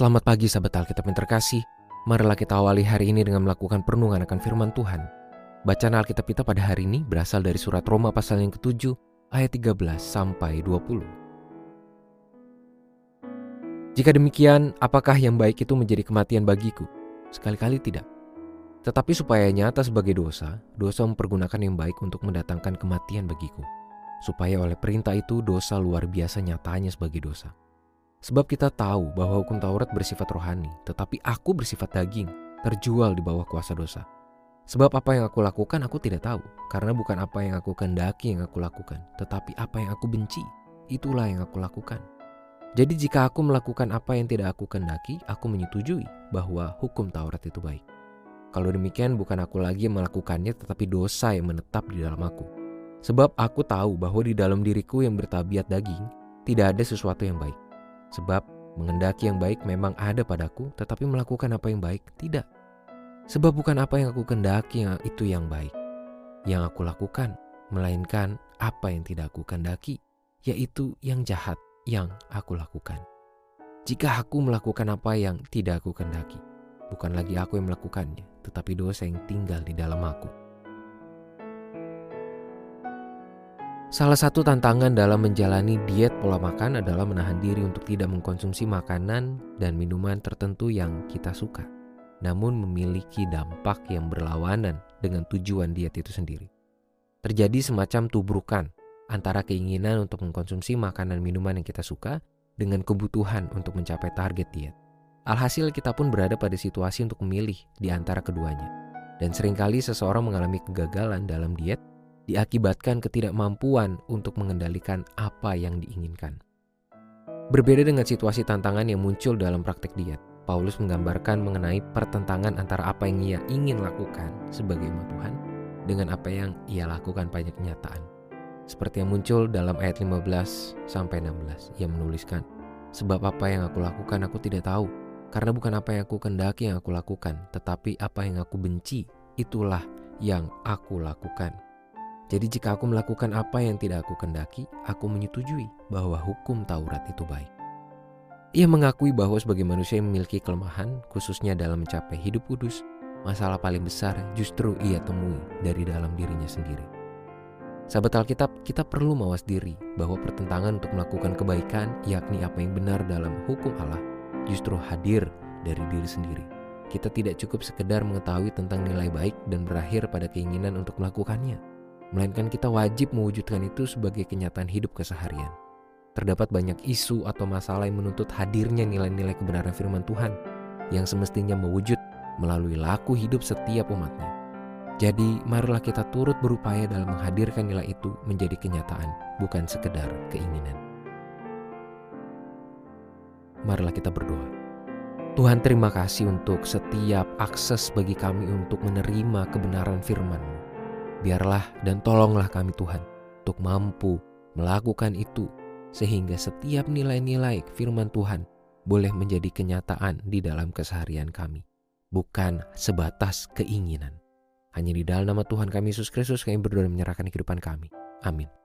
Selamat pagi sahabat Alkitab yang terkasih. Marilah kita awali hari ini dengan melakukan perenungan akan firman Tuhan. Bacaan Alkitab kita pada hari ini berasal dari surat Roma pasal yang ke-7 ayat 13 sampai 20. Jika demikian, apakah yang baik itu menjadi kematian bagiku? Sekali-kali tidak. Tetapi supaya nyata sebagai dosa, dosa mempergunakan yang baik untuk mendatangkan kematian bagiku. Supaya oleh perintah itu dosa luar biasa nyatanya sebagai dosa. Sebab kita tahu bahwa hukum Taurat bersifat rohani, tetapi aku bersifat daging, terjual di bawah kuasa dosa. Sebab apa yang aku lakukan aku tidak tahu, karena bukan apa yang aku kehendaki yang aku lakukan, tetapi apa yang aku benci, itulah yang aku lakukan. Jadi jika aku melakukan apa yang tidak aku kehendaki, aku menyetujui bahwa hukum Taurat itu baik. Kalau demikian bukan aku lagi yang melakukannya tetapi dosa yang menetap di dalam aku. Sebab aku tahu bahwa di dalam diriku yang bertabiat daging, tidak ada sesuatu yang baik Sebab mengendaki yang baik memang ada padaku, tetapi melakukan apa yang baik tidak. Sebab bukan apa yang aku kendaki yang itu yang baik, yang aku lakukan, melainkan apa yang tidak aku kendaki, yaitu yang jahat yang aku lakukan. Jika aku melakukan apa yang tidak aku kendaki, bukan lagi aku yang melakukannya, tetapi dosa yang tinggal di dalam aku. Salah satu tantangan dalam menjalani diet pola makan adalah menahan diri untuk tidak mengkonsumsi makanan dan minuman tertentu yang kita suka, namun memiliki dampak yang berlawanan dengan tujuan diet itu sendiri. Terjadi semacam tubrukan antara keinginan untuk mengkonsumsi makanan minuman yang kita suka dengan kebutuhan untuk mencapai target diet. Alhasil kita pun berada pada situasi untuk memilih di antara keduanya. Dan sering kali seseorang mengalami kegagalan dalam diet diakibatkan ketidakmampuan untuk mengendalikan apa yang diinginkan. Berbeda dengan situasi tantangan yang muncul dalam praktek diet, Paulus menggambarkan mengenai pertentangan antara apa yang ia ingin lakukan sebagai umat Tuhan dengan apa yang ia lakukan pada kenyataan. Seperti yang muncul dalam ayat 15 sampai 16, ia menuliskan, "Sebab apa yang aku lakukan aku tidak tahu, karena bukan apa yang aku kendaki yang aku lakukan, tetapi apa yang aku benci, itulah yang aku lakukan." Jadi jika aku melakukan apa yang tidak aku kendaki, aku menyetujui bahwa hukum Taurat itu baik. Ia mengakui bahwa sebagai manusia yang memiliki kelemahan, khususnya dalam mencapai hidup kudus, masalah paling besar justru ia temui dari dalam dirinya sendiri. Sahabat Alkitab, kita perlu mawas diri bahwa pertentangan untuk melakukan kebaikan, yakni apa yang benar dalam hukum Allah, justru hadir dari diri sendiri. Kita tidak cukup sekedar mengetahui tentang nilai baik dan berakhir pada keinginan untuk melakukannya melainkan kita wajib mewujudkan itu sebagai kenyataan hidup keseharian. Terdapat banyak isu atau masalah yang menuntut hadirnya nilai-nilai kebenaran firman Tuhan yang semestinya mewujud melalui laku hidup setiap umatnya. Jadi, marilah kita turut berupaya dalam menghadirkan nilai itu menjadi kenyataan, bukan sekedar keinginan. Marilah kita berdoa. Tuhan terima kasih untuk setiap akses bagi kami untuk menerima kebenaran firman-Mu. Biarlah dan tolonglah kami Tuhan untuk mampu melakukan itu sehingga setiap nilai-nilai firman Tuhan boleh menjadi kenyataan di dalam keseharian kami, bukan sebatas keinginan. Hanya di dalam nama Tuhan kami Yesus Kristus kami berdoa menyerahkan kehidupan kami. Amin.